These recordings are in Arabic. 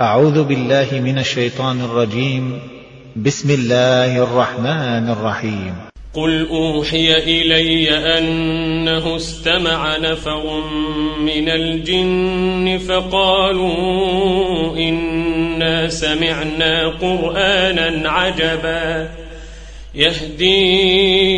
أعوذ بالله من الشيطان الرجيم. بسم الله الرحمن الرحيم. قل أوحي إلي أنه استمع نفر من الجن فقالوا إنا سمعنا قرآنا عجبا. يهدي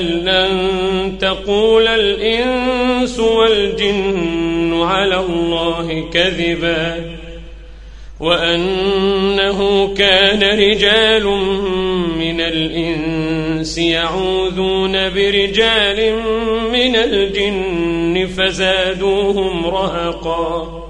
أن لن تقول الإنس والجن على الله كذبا وأنه كان رجال من الإنس يعوذون برجال من الجن فزادوهم رهقا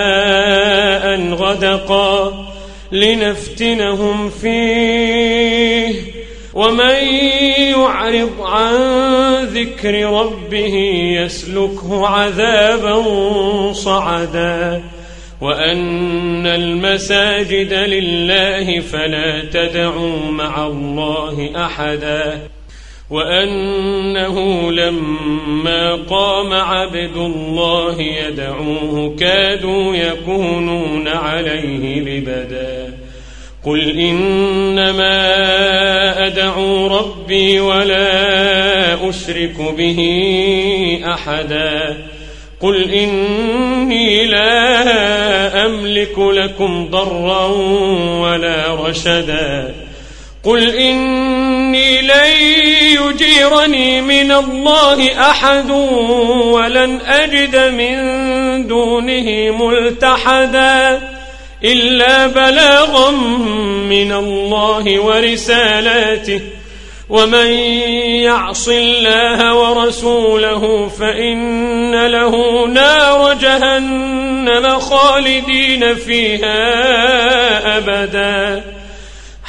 غدقا لنفتنهم فيه. ومن يعرض عن ذكر ربه يسلكه عذابا صعدا. وأن المساجد لله فلا تدعوا مع الله أحدا. وأنه لما قام عبد الله يدعوه كادوا يكونون عليه لبدا. قل إنما أدعو ربي ولا أشرك به أحدا. قل إني لا أملك لكم ضرا ولا رشدا. قل إني لن يجيرني من الله أحد ولن أجد من دونه ملتحدا إلا بلاغا من الله ورسالاته. ومن يعص الله ورسوله فإن له نار جهنم خالدين فيها أبدا.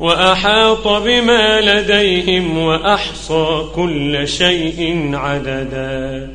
وأحاط بما لديهم وأحصى كل شيء عددا.